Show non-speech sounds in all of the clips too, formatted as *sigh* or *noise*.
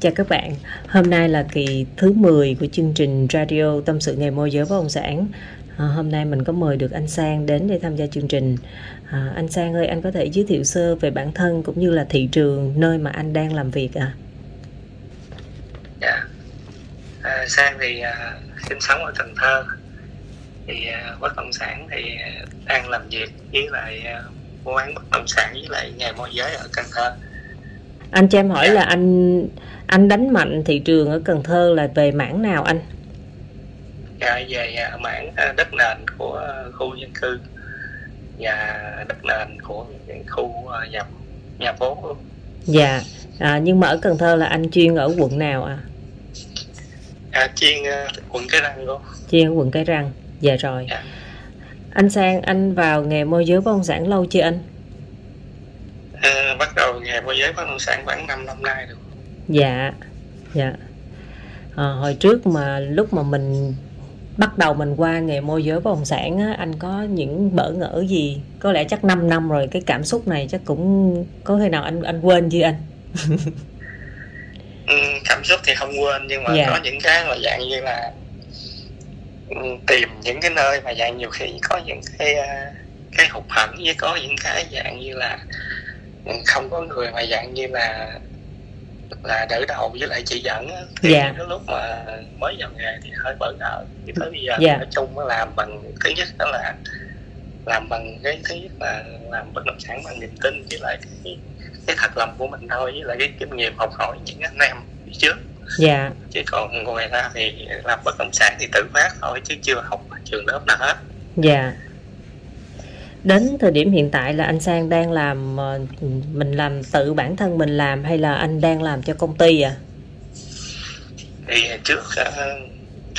Chào các bạn, hôm nay là kỳ thứ 10 của chương trình radio Tâm sự nghề môi giới bất động sản. À, hôm nay mình có mời được anh Sang đến để tham gia chương trình. À, anh Sang ơi, anh có thể giới thiệu sơ về bản thân cũng như là thị trường nơi mà anh đang làm việc à? Dạ, à, Sang thì à, sinh sống ở Cần Thơ. Thì à, bất động sản thì đang làm việc với lại à, mua bán bất động sản với lại nghề môi giới ở Cần Thơ. Anh cho em hỏi Dạ. là anh anh đánh mạnh thị trường ở Cần Thơ là về mảng nào anh? Dạ, về à, mảng à, đất nền của à, khu dân cư và đất nền của những khu à, nhà nhà phố Dạ, à, nhưng mà ở Cần Thơ là anh chuyên ở quận nào à? à, chuyên quận Cái Răng luôn. Chuyên ở quận Cái Răng. Dạ rồi. Dạ. Anh Sang, anh vào nghề môi giới bất động sản lâu chưa anh? À, bắt đầu nghề môi giới bất động sản khoảng 5 năm nay rồi. Dạ dạ. À, hồi trước mà lúc mà mình bắt đầu mình qua nghề môi giới bất động sản á, anh có những bỡ ngỡ gì? Có lẽ chắc 5 năm rồi cái cảm xúc này chắc cũng có khi nào anh anh quên chưa anh? *laughs* Ừ, cảm xúc thì không quên nhưng mà Dạ. có những cái mà dạng như là ừ, tìm những cái nơi mà dạng nhiều khi có những cái à, cái hụt hẫng với có những cái dạng như là ừ, không có người mà dạng như là là đỡ đầu với lại chỉ dẫn thì Dạ. cái lúc mà mới vào nghề thì hơi bỡ ngỡ. Thì tới bây giờ Dạ. nói chung là làm bằng thứ nhất đó là làm bằng cái thứ nhất là làm bất động sản bằng niềm tin với lại cái cái thật lòng của mình thôi với lại cái kinh nghiệm học hỏi những anh em trước. Dạ. Chứ còn ngoài ra thì làm bất động sản thì tự phát thôi chứ chưa học trường lớp nào hết. Dạ đến thời điểm hiện tại là anh Sang đang làm ờ, mình làm tự bản thân mình làm hay là anh đang làm cho công ty à thì trước ờ,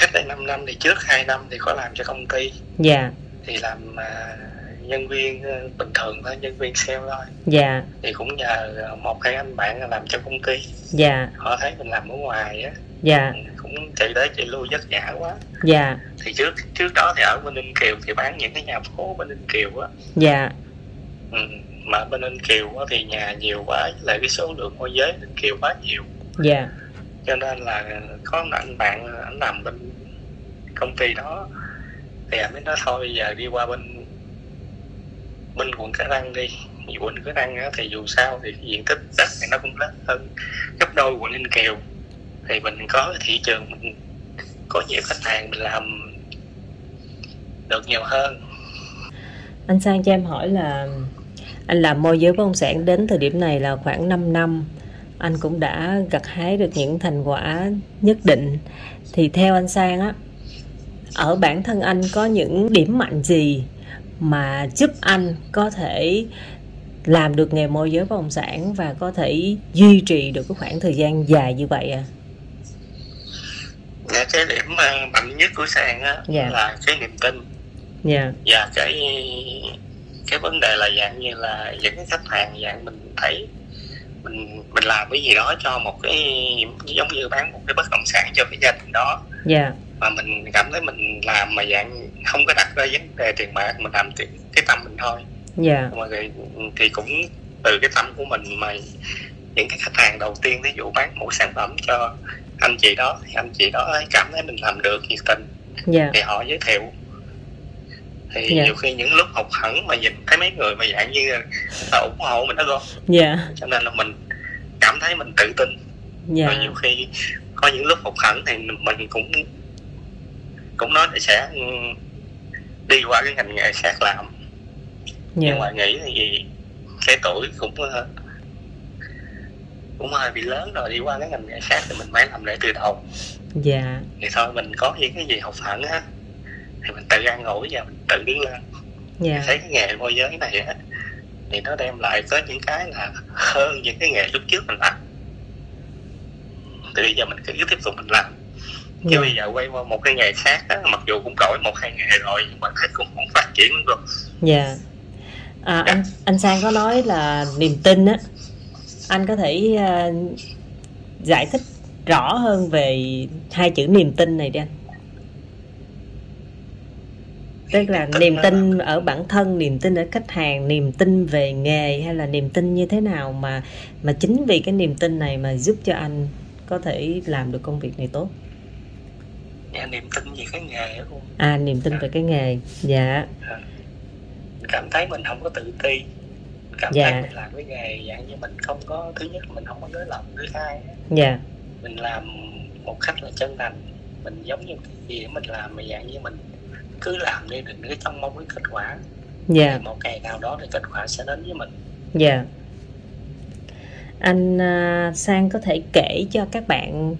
cách đây 5 năm thì trước 2 năm thì có làm cho công ty. Dạ. Thì làm à, nhân viên ờ, bình thường thôi nhân viên sale thôi. Dạ. Thì cũng nhờ một hai anh bạn làm cho công ty. Dạ. Họ thấy mình làm ở ngoài á. Dạ cũng chạy tới chạy lui vất vả quá. Dạ. Thì trước trước đó thì ở bên Ninh Kiều thì bán những cái nhà phố bên Ninh Kiều á. Dạ. Ừ. mà bên Ninh Kiều á thì nhà nhiều quá với lại cái số lượng môi giới Ninh Kiều quá nhiều. Dạ. Cho nên là có một anh bạn anh làm bên công ty đó. Thì anh mới nói thôi bây giờ đi qua bên bên quận Cái Răng đi. Quận Cái Răng á, thì dù sao thì cái diện tích đất này nó cũng lớn hơn gấp đôi quận Ninh Kiều thì mình có thị trường mình có nhiều khách hàng mình làm được nhiều hơn. Anh Sang cho em hỏi là anh làm môi giới bất động sản đến thời điểm này là khoảng 5 năm, anh cũng đã gặt hái được những thành quả nhất định. Thì theo anh Sang á, ở bản thân anh có những điểm mạnh gì mà giúp anh có thể làm được nghề môi giới bất động sản và có thể duy trì được cái khoảng thời gian dài như vậy à Dạ, cái điểm mà mạnh nhất của sàn á Dạ. là cái niềm tin. Dạ. Và cái cái vấn đề là dạng như là những cái khách hàng dạng mình thấy mình mình làm cái gì đó cho một cái giống như bán một cái bất động sản cho cái gia đình đó. Dạ. Mà mình cảm thấy mình làm mà dạng không có đặt ra vấn đề tiền bạc mình làm cái, cái tâm mình thôi. Dạ. Mà thì, thì cũng từ cái tâm của mình mà những cái khách hàng đầu tiên ví dụ bán một sản phẩm cho anh chị đó thì anh chị đó cảm thấy mình làm được nhiệt tình dạ. thì họ giới thiệu. Thì Dạ. nhiều khi những lúc học hẳn mà nhìn thấy mấy người mà dạng như là ủng hộ mình đó con dạ. Cho nên là mình cảm thấy mình tự tin. Dạ. Rồi nhiều khi có những lúc học hẳn thì mình cũng cũng nói sẽ ừ, đi qua cái ngành nghề khác làm. Nhưng dạ. mà nghĩ thì cái tuổi cũng cũng hơi bị lớn rồi đi qua cái ngành nghề khác thì mình phải làm lại từ đầu. Dạ. Thì thôi mình có những cái gì học hẳn á thì mình tự ăn ủi và mình tự đứng lên. Dạ. Thấy cái nghề môi giới này á thì nó đem lại có những cái là hơn những cái nghề lúc trước mình làm. Thì bây giờ mình cứ tiếp tục mình làm. Chứ dạ. bây giờ quay qua một cái nghề khác á, mặc dù cũng đổi một hai nghề rồi nhưng mà thấy cũng không phát triển luôn Dạ. À, anh anh Sang có nói là niềm tin á. Anh có thể à, giải thích rõ hơn về hai chữ niềm tin này đi anh. Tức là niềm tin ở bản thân, niềm tin ở khách hàng, niềm tin về nghề hay là niềm tin như thế nào mà mà chính vì cái niềm tin này mà giúp cho anh có thể làm được công việc này tốt? Dạ niềm tin về cái nghề cô. À niềm tin về cái nghề. Dạ. Cảm thấy mình không có tự ti cảm Dạ. thấy mình làm cái nghề dạng như mình không có thứ nhất mình không có nói lòng thứ hai dạ. Mình làm một cách là chân thành mình giống như cái gì mình làm mà dạng như mình cứ làm đi đừng có trông mong cái kết quả. Dạ. Thì một ngày nào đó thì kết quả sẽ đến với mình. Dạ. Anh à, Sang có thể kể cho các bạn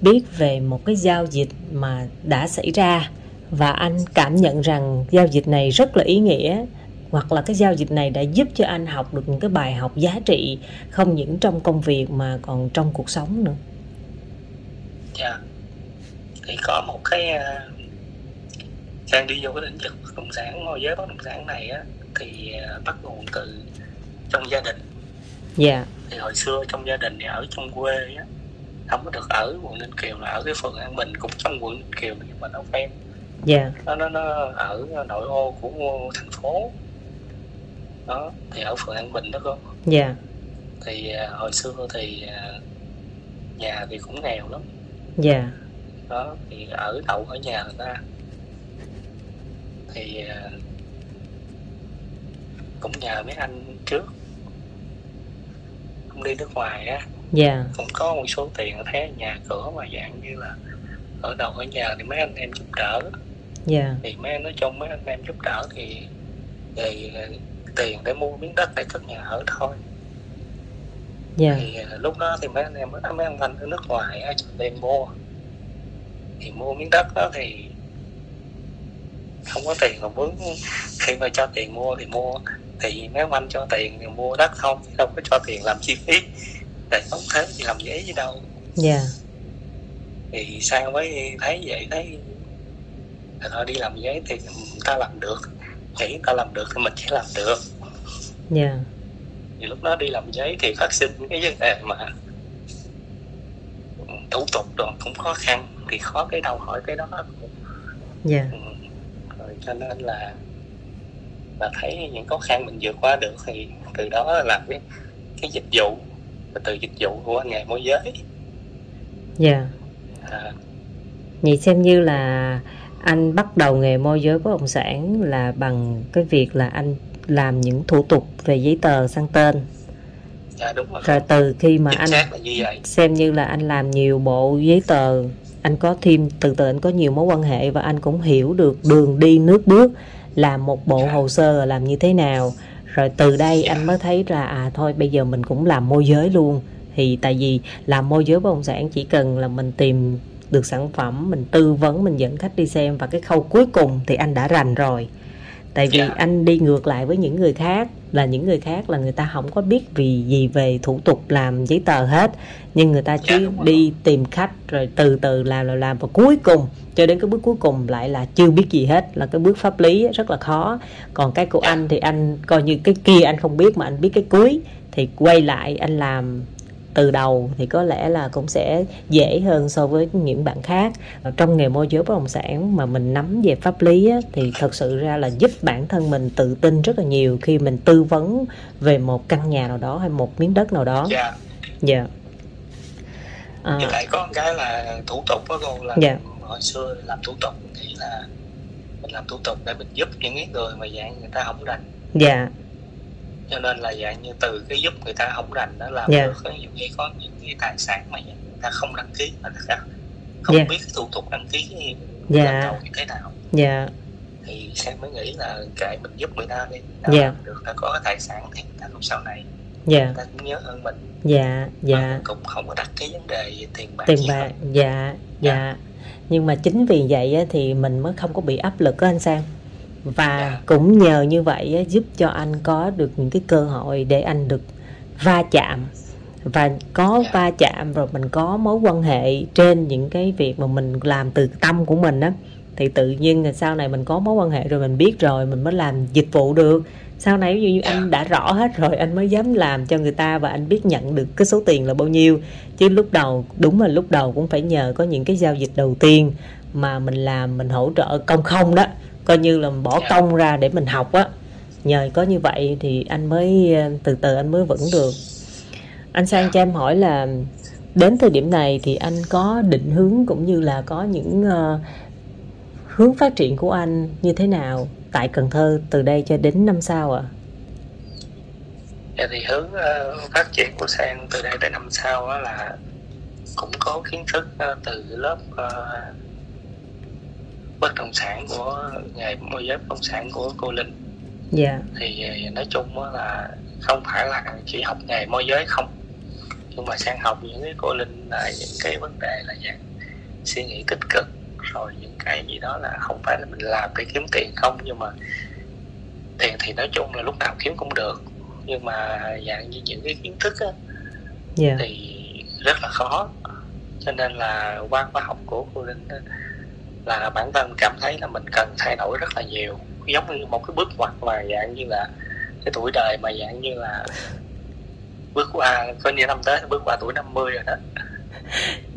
biết về một cái giao dịch mà đã xảy ra và anh cảm nhận rằng giao dịch này rất là ý nghĩa hoặc là cái giao dịch này đã giúp cho anh học được những cái bài học giá trị không những trong công việc mà còn trong cuộc sống nữa. dạ. Thì có một cái uh, Sang đi vô cái lĩnh vực bất động sản môi giới bất động sản này á thì à, bắt nguồn từ trong gia đình. Dạ, thì hồi xưa trong gia đình thì ở trong quê á không có được ở quận Ninh Kiều là ở cái phường An Bình cũng trong quận Ninh Kiều nhưng mà nó ven dạ, nó nó nó ở nội ô của thành phố đó thì ở phường An Bình đó cô. Dạ, thì à, hồi xưa thì à, nhà thì cũng nghèo lắm. Dạ, đó thì ở đậu ở nhà người ta. Thì à, cũng nhờ mấy anh trước. Cũng đi nước ngoài á. Dạ, cũng có một số tiền ở thế nhà cửa mà dạng như là ở đầu ở nhà thì mấy anh em giúp đỡ. Dạ, thì mấy anh nói chung mấy anh em giúp đỡ thì thì tiền để mua miếng đất để cất nhà ở thôi. Dạ, thì ờ, lúc đó thì mấy anh em mấy anh anh ở nước ngoài á, tiền mua. Thì mua miếng đất đó thì không có tiền mà vướng. Khi mà cho tiền mua thì mua. Thì mấy ông anh cho tiền thì mua đất không chứ đâu có cho tiền làm chi phí. Để không thế thì làm giấy gì đâu. Dạ, thì sang mới thấy vậy? Thấy là đi làm giấy thì người ta làm được nghĩ ta làm được thì mình sẽ làm được. Dạ, thì lúc đó đi làm giấy thì phát sinh cái vấn đề mà thủ tục rồi cũng khó khăn thì khó cái đầu hỏi cái đó dạ, Ừ. rồi cho nên là là thấy những khó khăn mình vượt qua được thì từ đó là làm cái cái dịch vụ và từ dịch vụ của nghề môi giới. Dạ. à, Vậy xem như là anh bắt đầu nghề môi giới bất động sản là bằng cái việc là anh làm những thủ tục về giấy tờ sang tên. dạ đúng rồi Rồi từ khi mà chính anh như xem như là anh làm nhiều bộ giấy tờ, anh có thêm từ từ anh có nhiều mối quan hệ và anh cũng hiểu được đường đi nước bước làm một bộ hồ sơ là làm như thế nào. Rồi từ đây anh mới thấy là à thôi bây giờ mình cũng làm môi giới luôn. Thì tại vì làm môi giới bất động sản chỉ cần là mình tìm được sản phẩm mình tư vấn mình dẫn khách đi xem và cái khâu cuối cùng thì anh đã rành rồi tại vì Dạ. anh đi ngược lại với những người khác là những người khác là người ta không có biết vì gì về thủ tục làm giấy tờ hết nhưng người ta Dạ, chỉ rồi. đi tìm khách rồi từ từ làm làm làm và cuối cùng cho đến cái bước cuối cùng lại là chưa biết gì hết là cái bước pháp lý rất là khó còn cái của Dạ. anh thì anh coi như cái kia anh không biết mà anh biết cái cuối thì quay lại anh làm từ đầu thì có lẽ là cũng sẽ dễ hơn so với những bạn khác. Trong nghề môi giới bất động sản mà mình nắm về pháp lý á, thì thật sự ra là giúp bản thân mình tự tin rất là nhiều khi mình tư vấn về một căn nhà nào đó hay một miếng đất nào đó. Dạ. Dạ. À, với lại có một cái là thủ tục đó cô là Dạ. hồi xưa làm thủ tục thì là mình làm thủ tục để mình giúp những người mà dạng người ta không rành. Dạ cho nên là dạng như từ cái giúp người ta không rành đó làm Dạ. được có nhiều khi có những cái tài sản mà người ta không đăng ký mà người ta không Dạ. biết cái thủ tục đăng ký Dạ. lần đầu như thế nào dạ thì sang mới nghĩ là kệ mình giúp người ta đi người Dạ. làm được ta có cái tài sản thì người ta cũng sau này dạ người ta cũng nhớ hơn mình dạ dạ mình cũng không có đặt cái vấn đề về tiền bạc tiền bạc hết. dạ dạ nhưng mà chính vì vậy á, thì mình mới không có bị áp lực á anh Sang và Dạ. cũng nhờ như vậy á, giúp cho anh có được những cái cơ hội để anh được va chạm và có Dạ. va chạm rồi mình có mối quan hệ trên những cái việc mà mình làm từ tâm của mình á thì tự nhiên là sau này mình có mối quan hệ rồi mình biết rồi mình mới làm dịch vụ được sau này ví dụ như Dạ. anh đã rõ hết rồi anh mới dám làm cho người ta và anh biết nhận được cái số tiền là bao nhiêu chứ lúc đầu đúng là lúc đầu cũng phải nhờ có những cái giao dịch đầu tiên mà mình làm mình hỗ trợ công không đó coi như là bỏ Dạ. công ra để mình học á nhờ có như vậy thì anh mới từ từ anh mới vững được anh sang Dạ. cho em hỏi là đến thời điểm này thì anh có định hướng cũng như là có những uh, hướng phát triển của anh như thế nào tại Cần Thơ từ đây cho đến năm sau ạ? À? Dạ thì hướng uh, phát triển của Sang từ đây tới năm sau đó là cũng có kiến thức uh, từ lớp uh, bất động sản của nghề môi giới bất động sản của cô Linh. Dạ. Thì nói chung là không phải là chỉ học nghề môi giới không nhưng mà sang học những cái cô linh là những cái vấn đề là dạng suy nghĩ tích cực rồi những cái gì đó là không phải là mình làm để kiếm tiền không nhưng mà tiền thì nói chung là lúc nào kiếm cũng được nhưng mà dạng như những cái kiến thức á, yeah. Dạ. thì rất là khó cho nên là qua khóa học của cô linh đó, là bản thân cảm thấy là mình cần thay đổi rất là nhiều giống như một cái bước ngoặt mà dạng như là cái tuổi đời mà dạng như là bước qua coi như năm tới bước qua tuổi 50 rồi đó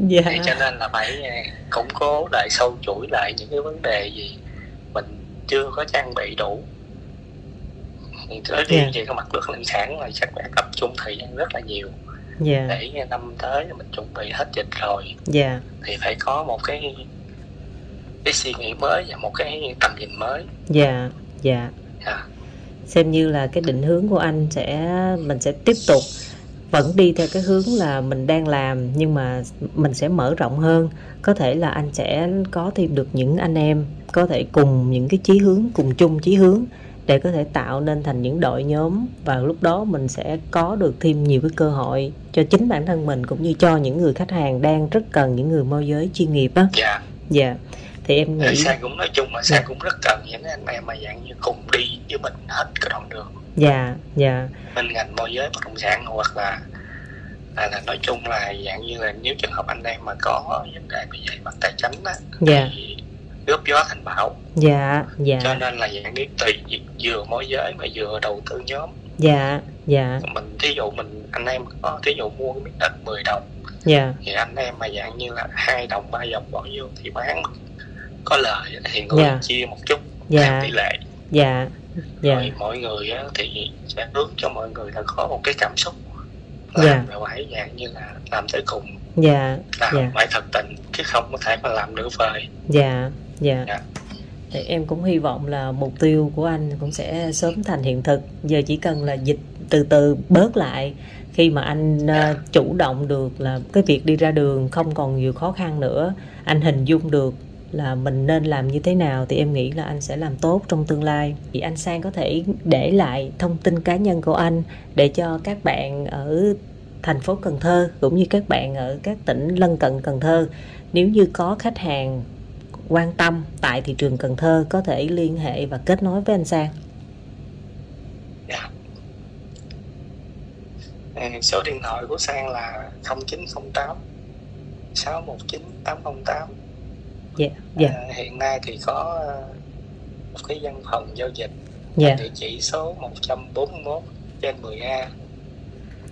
dạ. thì cho nên là phải à, củng cố lại sâu chuỗi lại những cái vấn đề gì mình chưa có trang bị đủ thì nói riêng yeah. về cái mặt bất động sản là chắc phải tập trung thời gian rất là nhiều yeah. để năm tới mình chuẩn bị hết dịch rồi yeah. thì phải có một cái cái suy nghĩ mới và một cái tầm nhìn mới. Dạ dạ. Yeah xem như là cái định hướng của anh sẽ mình sẽ tiếp tục vẫn đi theo cái hướng là mình đang làm nhưng mà mình sẽ mở rộng hơn. Có thể là anh sẽ có thêm được những anh em có thể cùng những cái chí hướng cùng chung chí hướng để có thể tạo nên thành những đội nhóm và lúc đó mình sẽ có được thêm nhiều cái cơ hội cho chính bản thân mình cũng như cho những người khách hàng đang rất cần những người môi giới chuyên nghiệp á. Dạ. Dạ thì em nghĩ sang cũng nói chung là sang dạ. cũng rất cần những anh em mà dạng như cùng đi với mình hết cái đoạn đường. Dạ dạ. Bên ngành môi giới bất động sản hoặc là là, là nói chung là dạng như là nếu trường hợp anh em mà có vấn đề bị vậy mặt tài chính á dạ. thì góp gió thành bão. Dạ dạ. Cho nên là dạng nếu tùy vừa môi giới mà vừa đầu tư nhóm. Dạ dạ. Mình thí dụ mình anh em có thí dụ mua cái miếng đất 10 đồng dạ. thì anh em mà dạng như là hai đồng ba đồng bỏ vô thì bán có lời thì người yeah. Dạ. chia một chút yeah. Dạ. tỷ lệ dạ yeah. yeah. rồi mọi người thì sẽ hướng cho mọi người là có một cái cảm xúc làm yeah. rồi phải dạng như là làm tới cùng dạ làm yeah. phải thật tình chứ không có thể mà làm nửa vời dạ dạ yeah. Thì em cũng hy vọng là mục tiêu của anh cũng sẽ sớm thành hiện thực giờ chỉ cần là dịch từ từ bớt lại khi mà anh uh, chủ động được là cái việc đi ra đường không còn nhiều khó khăn nữa anh hình dung được là mình nên làm như thế nào thì em nghĩ là anh sẽ làm tốt trong tương lai thì anh sang có thể để lại thông tin cá nhân của anh để cho các bạn ở thành phố Cần Thơ cũng như các bạn ở các tỉnh lân cận Cần Thơ, nếu như có khách hàng quan tâm tại thị trường Cần Thơ có thể liên hệ và kết nối với anh Sang. Dạ. Ờ, số điện thoại của Sang là 0908 619 808 dạ dạ à, hiện nay thì có ờ, một cái văn phòng giao dịch dạ. địa chỉ số 141 trên 10A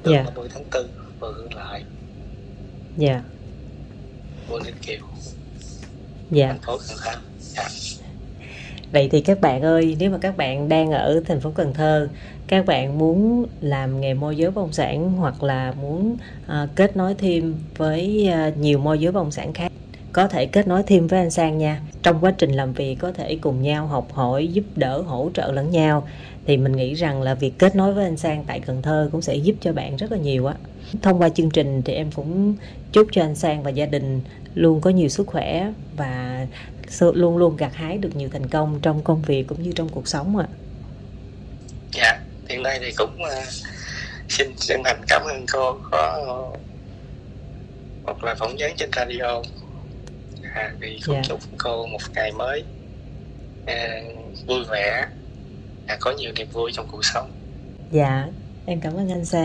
đường dạ. 30 tháng 4 phường Hương Lợi dạ quận Ninh Kiều dạ thành phố Cần Thơ dạ. Vậy thì các bạn ơi, nếu mà các bạn đang ở thành phố Cần Thơ, các bạn muốn làm nghề môi giới bất động sản hoặc là muốn uh, kết nối thêm với uh, nhiều môi giới bất động sản khác có thể kết nối thêm với anh Sang nha. Trong quá trình làm việc có thể cùng nhau học hỏi giúp đỡ hỗ trợ lẫn nhau. Thì mình nghĩ rằng là việc kết nối với anh Sang tại Cần Thơ cũng sẽ giúp cho bạn rất là nhiều á. Thông qua chương trình thì em cũng chúc cho anh Sang và gia đình luôn có nhiều sức khỏe và luôn luôn gặt hái được nhiều thành công trong công việc cũng như trong cuộc sống ạ. Dạ, hiện nay thì cũng uh, xin chân thành cảm ơn cô có một lời phỏng vấn trên radio à, thì cũng yeah. Chúc cô một ngày mới. À, vui vẻ. À, có nhiều niềm vui trong cuộc sống. Dạ em cảm ơn anh Sa